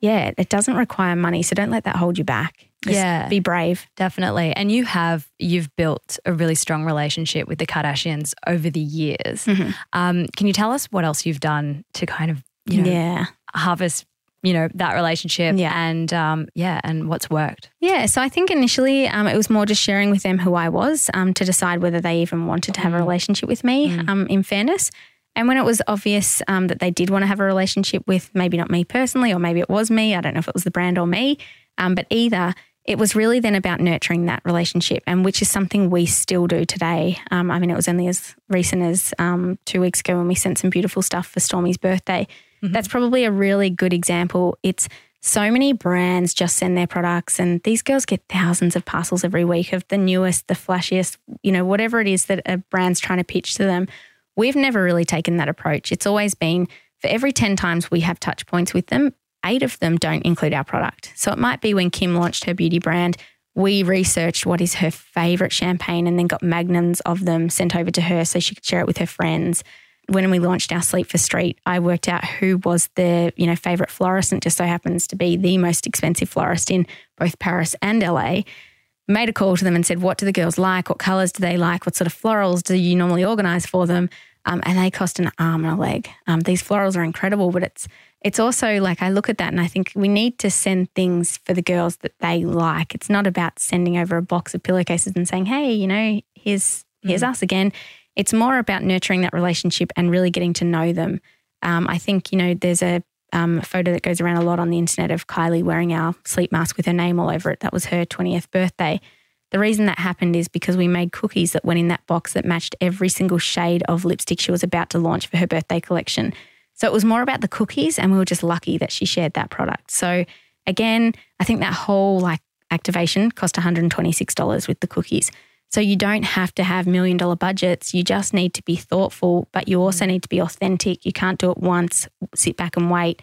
yeah, it doesn't require money. So don't let that hold you back. Just Yeah. Be brave. Definitely. And you have you've built a really strong relationship with the Kardashians over the years. Mhm. Um, can you tell us what else you've done to kind of you know yeah. harvest you know that relationship Yeah. and um, yeah and what's worked? Yeah, so I think initially um, it was more just sharing with them who I was um, to decide whether they even wanted to have a relationship with me, um, in fairness. And when it was obvious um, that they did want to have a relationship with maybe not me personally, or maybe it was me, I don't know if it was the brand or me, um, but either, it was really then about nurturing that relationship, and which is something we still do today. Um, I mean, it was only as recent as um, two weeks ago when we sent some beautiful stuff for Stormi's birthday. Mm-hmm. That's probably a really good example. It's so many brands just send their products, and these girls get thousands of parcels every week of the newest, the flashiest, you know, whatever it is that a brand's trying to pitch to them. We've never really taken that approach. It's always been for every 10 times we have touch points with them, eight of them don't include our product. So it might be when Kim launched her beauty brand, we researched what is her favorite champagne and then got magnums of them sent over to her so she could share it with her friends. When we launched our Sleep for Street, I worked out who was the, you know, favorite florist and just so happens to be the most expensive florist in both Paris and LA. Made a call to them and said, What do the girls like? What colors do they like? What sort of florals do you normally organize for them? Um, and they cost an arm and a leg. Um, these florals are incredible, but it's it's also like I look at that and I think we need to send things for the girls that they like. It's not about sending over a box of pillowcases and saying, "Hey, you know, here's here's mm. us again." It's more about nurturing that relationship and really getting to know them. Um, I think you know there's a um, photo that goes around a lot on the internet of Kylie wearing our sleep mask with her name all over it. That was her 20th birthday. The reason that happened is because we made cookies that went in that box that matched every single shade of lipstick she was about to launch for her birthday collection. So it was more about the cookies, and we were just lucky that she shared that product. So again, I think that whole like activation cost $126 with the cookies. So you don't have to have million dollar budgets. You just need to be thoughtful, but you also mm. need to be authentic. You can't do it once, sit back and wait.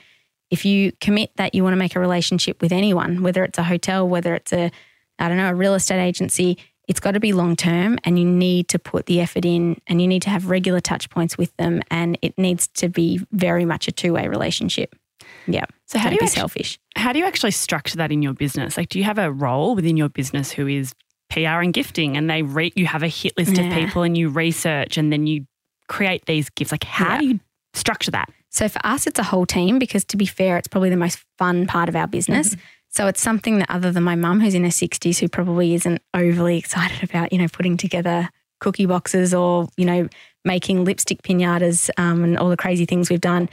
If you commit that you want to make a relationship with anyone, whether it's a hotel, whether it's a, I don't know, a real estate agency, it's got to be long term and you need to put the effort in and you need to have regular touch points with them and it needs to be very much a two way relationship. Yeah. So how Don't do you be actually, selfish? How do you actually structure that in your business? Like, do you have a role within your business who is PR and gifting, and they re- you have a hit list yeah. of people, and you research, and then you create these gifts? Like, how yeah. do you structure that? So for us, it's a whole team because, to be fair, it's probably the most fun part of our business. Mm-hmm. So it's something that other than my mum, who's in her 60s, who probably isn't overly excited about, you know, putting together cookie boxes or, you know, making lipstick pinatas um, and all the crazy things we've done.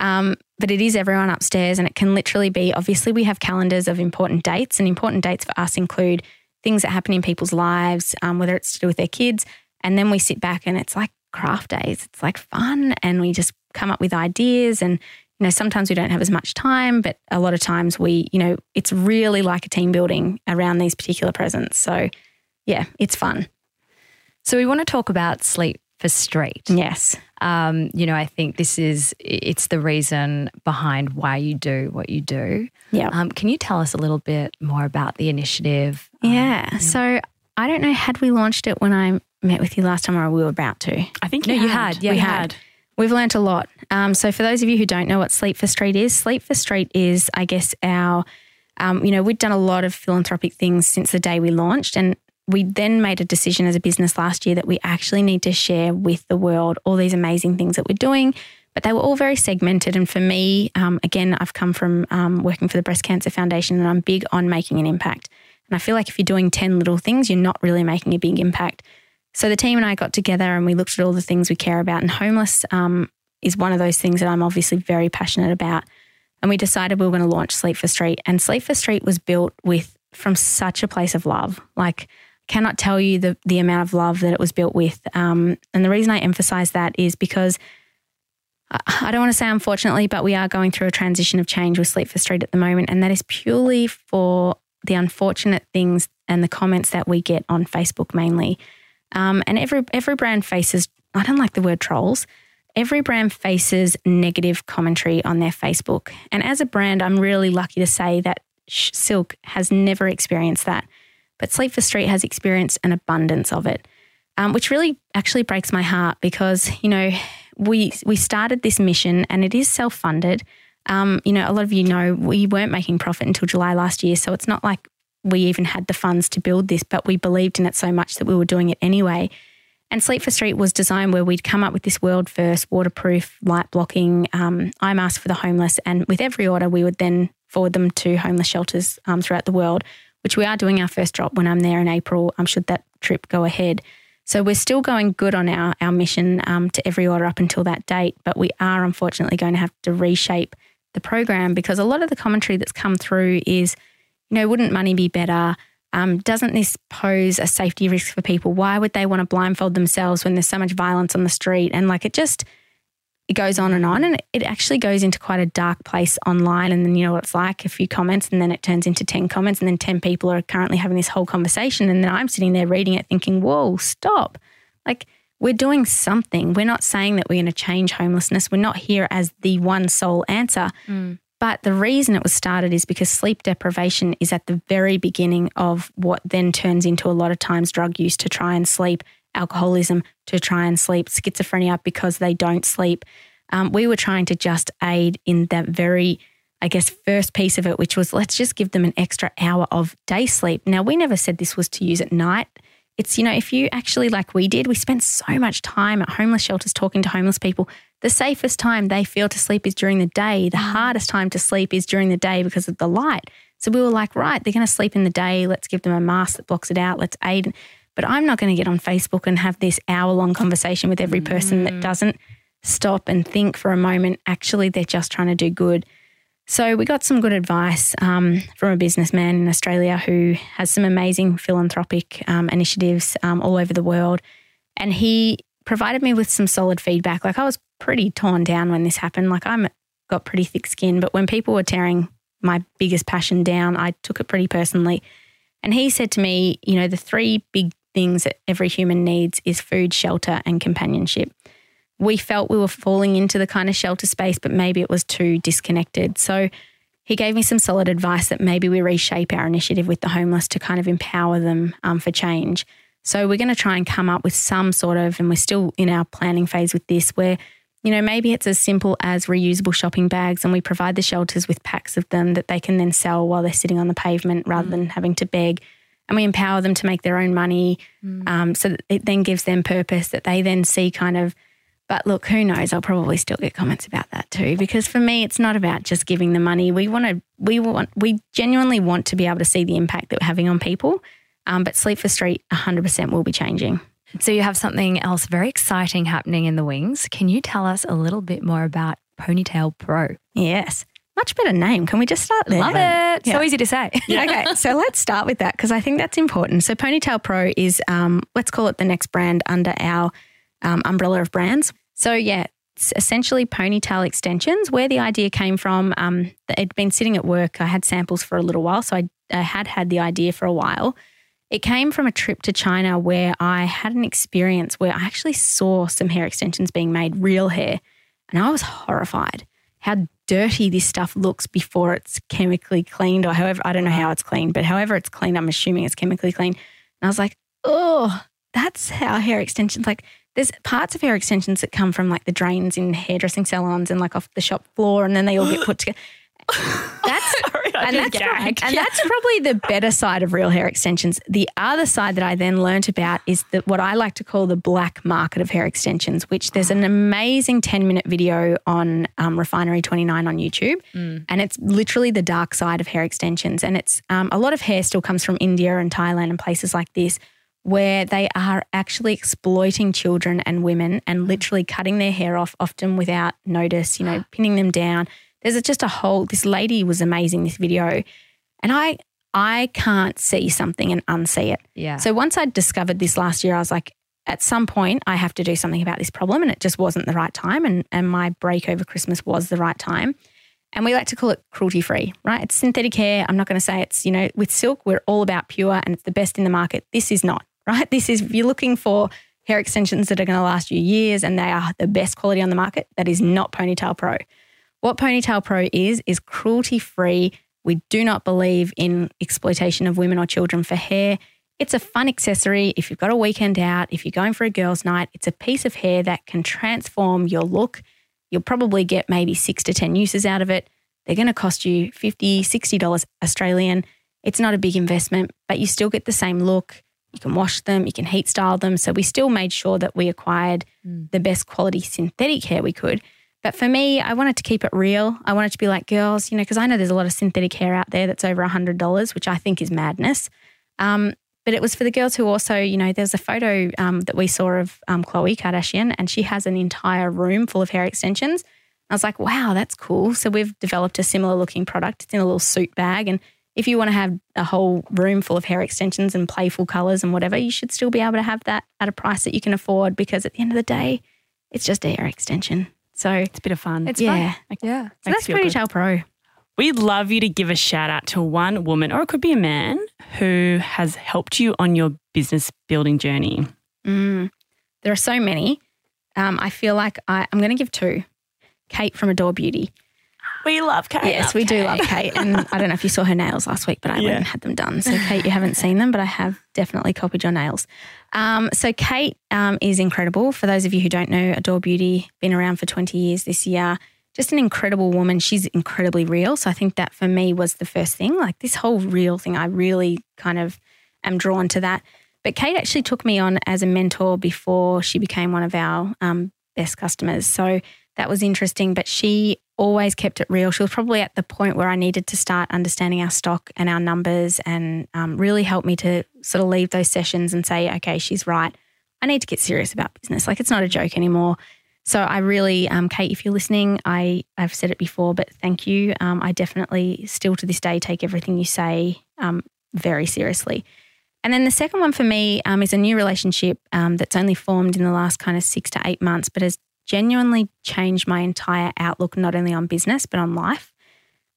Um, but it is everyone upstairs and it can literally be obviously we have calendars of important dates and important dates for us include things that happen in people's lives, um, whether it's to do with their kids. And then we sit back and it's like craft days. It's like fun and we just come up with ideas and you know, sometimes we don't have as much time, but a lot of times we, you know, it's really like a team building around these particular presents. So, yeah, it's fun. So, we want to talk about sleep for street. Yes. Um, you know, I think this is it's the reason behind why you do what you do. Yeah. Um, can you tell us a little bit more about the initiative? Um, yeah. Um, so I don't know, had we launched it when I met with you last time or we were about to? I think no, you had. had. Yeah, we had. had. We've learnt a lot. Um, so, for those of you who don't know what Sleep for Street is, Sleep for Street is, I guess, our, um, you know, we've done a lot of philanthropic things since the day we launched. And we then made a decision as a business last year that we actually need to share with the world all these amazing things that we're doing. But they were all very segmented. And for me, um, again, I've come from um, working for the Breast Cancer Foundation and I'm big on making an impact. And I feel like if you're doing 10 little things, you're not really making a big impact. So the team and I got together and we looked at all the things we care about. And homeless um, is one of those things that I'm obviously very passionate about. And we decided we were going to launch Sleep for Street. And Sleep for Street was built with from such a place of love. Like, cannot tell you the the amount of love that it was built with. Um, and the reason I emphasize that is because I don't want to say unfortunately, but we are going through a transition of change with Sleep for Street at the moment, and that is purely for the unfortunate things and the comments that we get on Facebook mainly. Um, and every every brand faces I don't like the word trolls. Every brand faces negative commentary on their Facebook, and as a brand, I'm really lucky to say that Silk has never experienced that, but Sleep for Street has experienced an abundance of it, um, which really actually breaks my heart because you know we we started this mission and it is self funded. Um, you know, a lot of you know we weren't making profit until July last year, so it's not like we even had the funds to build this, but we believed in it so much that we were doing it anyway. And Sleep for Street was designed where we'd come up with this world first, waterproof, light blocking um, eye mask for the homeless. And with every order, we would then forward them to homeless shelters um, throughout the world, which we are doing our first drop when I'm there in April. Um, should that trip go ahead. So we're still going good on our, our mission um, to every order up until that date, but we are unfortunately going to have to reshape the program because a lot of the commentary that's come through is – you know, wouldn't money be better? Um, doesn't this pose a safety risk for people? Why would they want to blindfold themselves when there's so much violence on the street? And like it just, it goes on and on. And it actually goes into quite a dark place online. And then you know what it's like a few comments, and then it turns into 10 comments, and then 10 people are currently having this whole conversation. And then I'm sitting there reading it thinking, whoa, stop. Like, we're doing something. We're not saying that we're going to change homelessness. We're not here as the one sole answer. Mm. But the reason it was started is because sleep deprivation is at the very beginning of what then turns into a lot of times drug use to try and sleep, alcoholism to try and sleep, schizophrenia because they don't sleep. Um, we were trying to just aid in that very, I guess, first piece of it, which was let's just give them an extra hour of day sleep. Now, we never said this was to use at night. It's, you know, if you actually, like we did, we spent so much time at homeless shelters talking to homeless people. The safest time they feel to sleep is during the day. The hardest time to sleep is during the day because of the light. So we were like, right, they're going to sleep in the day. Let's give them a mask that blocks it out. Let's aid. But I'm not going to get on Facebook and have this hour long conversation with every person that doesn't stop and think for a moment. Actually, they're just trying to do good. So we got some good advice um, from a businessman in Australia who has some amazing philanthropic um, initiatives um, all over the world, and he provided me with some solid feedback. Like I was pretty torn down when this happened. Like I'm got pretty thick skin, but when people were tearing my biggest passion down, I took it pretty personally. And he said to me, you know, the three big things that every human needs is food, shelter, and companionship we felt we were falling into the kind of shelter space, but maybe it was too disconnected. So he gave me some solid advice that maybe we reshape our initiative with the homeless to kind of empower them um, for change. So we're going to try and come up with some sort of, and we're still in our planning phase with this, where you know maybe it's as simple as reusable shopping bags, and we provide the shelters with packs of them that they can then sell while they're sitting on the pavement rather than having to beg. And we empower them to make their own money, um, so that it then gives them purpose that they then see kind of but look, who knows? I'll probably still get comments about that too. Because for me, it's not about just giving the money. We want to, we want, we genuinely want to be able to see the impact that we're having on people. Um, but Sleep for Street 100% will be changing. So you have something else very exciting happening in the wings. Can you tell us a little bit more about Ponytail Pro? Yes. Much better name. Can we just start there? Love it. So easy to say. (laughs) okay, so let's start with that because I think that's important. So Ponytail Pro is, um, let's call it the next brand under our um, umbrella of brands. So yeah, essentially ponytail extensions. Where the idea came from, um, it'd been sitting at work. I had samples for a little while, so I, I had had the idea for a while. It came from a trip to China where I had an experience where I actually saw some hair extensions being made, real hair, and I was horrified how dirty this stuff looks before it's chemically cleaned, or however, I don't know how it's cleaned, but however it's cleaned, I'm assuming it's chemically cleaned. And I was like, oh, that's how hair extensions, like, there's parts of hair extensions that come from like the drains in hairdressing salons and like off the shop floor, and then they all get (gasps) put together. (laughs) That's and that's, prob- and (laughs) that's probably the better side of real hair extensions. The other side that I then learnt about is that what I like to call the black market of hair extensions, which there's an amazing 10 minute video on um, Refinery 29 on YouTube. And it's literally the dark side of hair extensions. And it's um, a lot of hair still comes from India and Thailand and places like this where they are actually exploiting children and women and literally cutting their hair off, often without notice, you know, pinning them down. There's just a whole, this lady was amazing, this video. And I, I can't see something and unsee it. Yeah. So once I discovered this last year, I was like, at some point, I have to do something about this problem. And it just wasn't the right time. And, and my break over Christmas was the right time. And we like to call it cruelty free, right? It's synthetic hair. I'm not going to say it's, you know, with silk, we're all about pure and it's the best in the market. This is not, (laughs) right? This is, if you're looking for hair extensions that are going to last you years and they are the best quality on the market, that is not Ponytail Pro. What Ponytail Pro is, is cruelty free. We do not believe in exploitation of women or children for hair. It's a fun accessory. If you've got a weekend out, if you're going for a girls' night, it's a piece of hair that can transform your look. You'll probably get maybe six to 10 uses out of it. They're going to cost you $50, $60 Australian. It's not a big investment, but you still get the same look. You can wash them, you can heat style them. So we still made sure that we acquired mm. the best quality synthetic hair we could. But for me, I wanted to keep it real. I wanted to be like girls, you know, because I know there's a lot of synthetic hair out there that's over $100, which I think is madness. Um, but it was for the girls who also, you know, there's a photo um, that we saw of um, Khloe Kardashian, and she has an entire room full of hair extensions. I was like, wow, that's cool. So we've developed a similar looking product. It's in a little suit bag. And if you want to have a whole room full of hair extensions and playful colors and whatever, you should still be able to have that at a price that you can afford because at the end of the day, it's just a hair extension. So, It's a bit of fun. It's yeah. fun. Yeah. So Makes that's you feel good. Ponytail Pro. We'd love you to give a shout out to one woman, or it could be a man, who has helped you on your business building journey. Mm. there are so many. Um, I feel like I, I'm going to give two. Kate from Adore Beauty. We love Kate. Yes, we do love Kate. And I don't know if you saw her nails last week, but I went and had them done. So, Kate, you haven't seen them, but I have definitely copied your nails. Um, so, Kate um, is incredible. For those of you who don't know, Adore Beauty, been around for 20 years this year. Just an incredible woman. She's incredibly real. So, I think that for me was the first thing. Like this whole real thing, I really kind of am drawn to that. But Kate actually took me on as a mentor before she became one of our um, best customers. So, that was interesting. But she always kept it real. She was probably at the point where I needed to start understanding our stock and our numbers and um, really help me to sort of leave those sessions and say, okay, she's right. I need to get serious about business. Like it's not a joke anymore. So I really, um, Kate, if you're listening, I, I've said it before, but thank you. Um, I definitely still to this day take everything you say um, very seriously. And then the second one for me um, is a new relationship um, that's only formed in the last kind of six to eight months, but has genuinely changed my entire outlook, not only on business, but on life.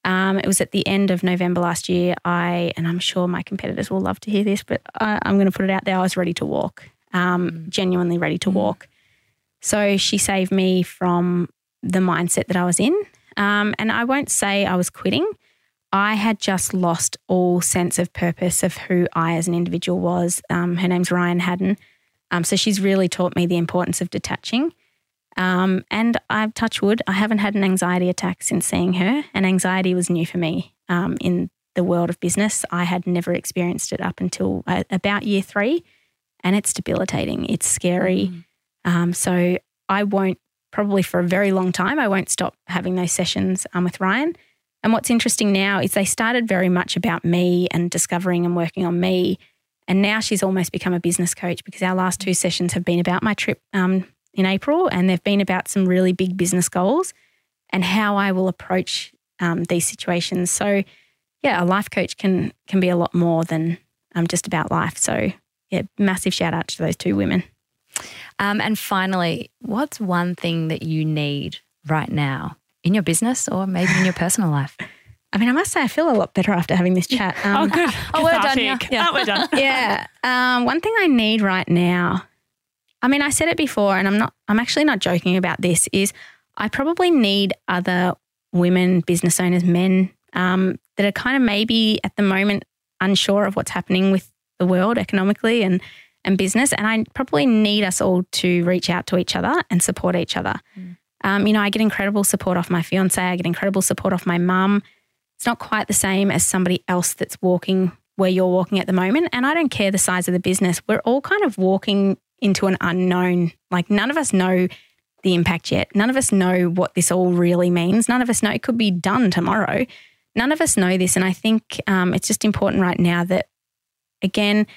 Um, it was at the end of November last year. I, and I'm sure my competitors will love to hear this, but I, am going to put it out there. I was ready to walk, um, mm. genuinely ready to mm. walk. So she saved me from the mindset that I was in. Um, and I won't say I was quitting. I had just lost all sense of purpose of who I as an individual was. Um, her name's Ryan Haddon. Um, so she's really taught me the importance of detaching. Um, and I've touched wood, I haven't had an anxiety attack since seeing her, and anxiety was new for me um, in the world of business. I had never experienced it up until uh, about year three, and it's debilitating. It's scary. Mm. Um, so I won't, probably for a very long time, I won't stop having those sessions um, with Ryan. And what's interesting now is they started very much about me and discovering and working on me. And now she's almost become a business coach because our last two sessions have been about my trip um, in April, and they've been about some really big business goals and how I will approach um, these situations. So, yeah, a life coach can can be a lot more than um, just about life. So, yeah, massive shout out to those two women. Um, and finally, what's one thing that you need right now in your business or maybe in your personal life? (laughs) I mean, I must say, I feel a lot better after having this chat. (laughs) Um, oh, good. (laughs) oh, we're done. Yeah. yeah. Oh, we're done. yeah. Um, one thing I need right now I mean, I said it before, and I'm not, I'm actually not joking about this, is I probably need other women, business owners, men um, that are kind of maybe at the moment unsure of what's happening with the world economically and, and business. And I probably need us all to reach out to each other and support each other. Mm. Um, you know, I get incredible support off my fiance, I get incredible support off my mum. It's not quite the same as somebody else that's walking where you're walking at the moment. And I don't care the size of the business. We're all kind of walking into an unknown. Like none of us know the impact yet. None of us know what this all really means. None of us know it could be done tomorrow. None of us know this. And I think um, it's just important right now that, again,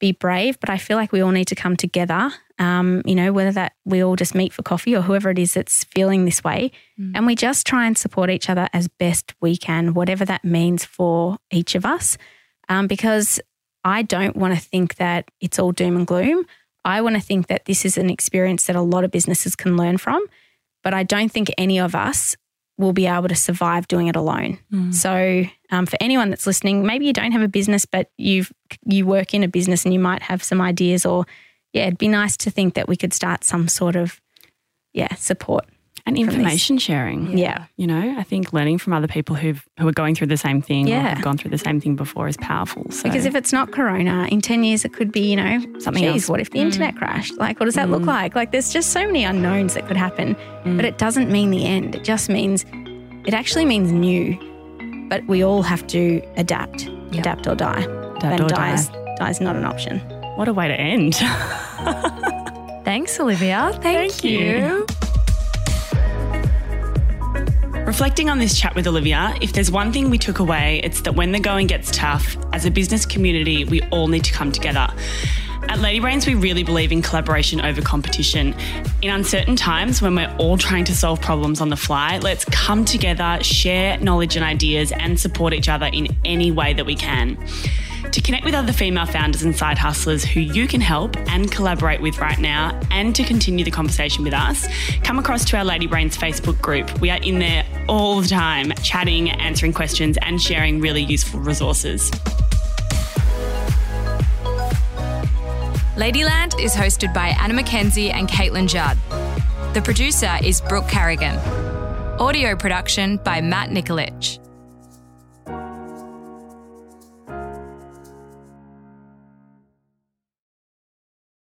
be brave, but I feel like we all need to come together. Um, you know, whether that we all just meet for coffee or whoever it is that's feeling this way, mm. and we just try and support each other as best we can, whatever that means for each of us. Um, because I don't want to think that it's all doom and gloom. I want to think that this is an experience that a lot of businesses can learn from, but I don't think any of us will be able to survive doing it alone. Mm. So, um, for anyone that's listening, maybe you don't have a business, but you you work in a business and you might have some ideas, or yeah, it'd be nice to think that we could start some sort of yeah support and information sharing. Yeah. You know, I think learning from other people who've who are going through the same thing yeah. or have gone through the same thing before is powerful. So. Because if it's not corona, in 10 years it could be, you know, something geez, else. What if the mm. internet crashed? Like what does that mm. look like? Like there's just so many unknowns that could happen. Mm. But it doesn't mean the end. It just means it actually means new. But we all have to adapt. Yep. Adapt or die. Adapt and or dies, die. is not an option. What a way to end. (laughs) Thanks, Olivia. Thank, Thank you. you. Reflecting on this chat with Olivia, if there's one thing we took away, it's that when the going gets tough, as a business community, we all need to come together. At Lady Brains, we really believe in collaboration over competition. In uncertain times when we're all trying to solve problems on the fly, let's come together, share knowledge and ideas, and support each other in any way that we can. To connect with other female founders and side hustlers who you can help and collaborate with right now, and to continue the conversation with us, come across to our Lady Brains Facebook group. We are in there all the time, chatting, answering questions, and sharing really useful resources. Ladyland is hosted by Anna McKenzie and Caitlin Judd. The producer is Brooke Carrigan. Audio production by Matt Nikolic.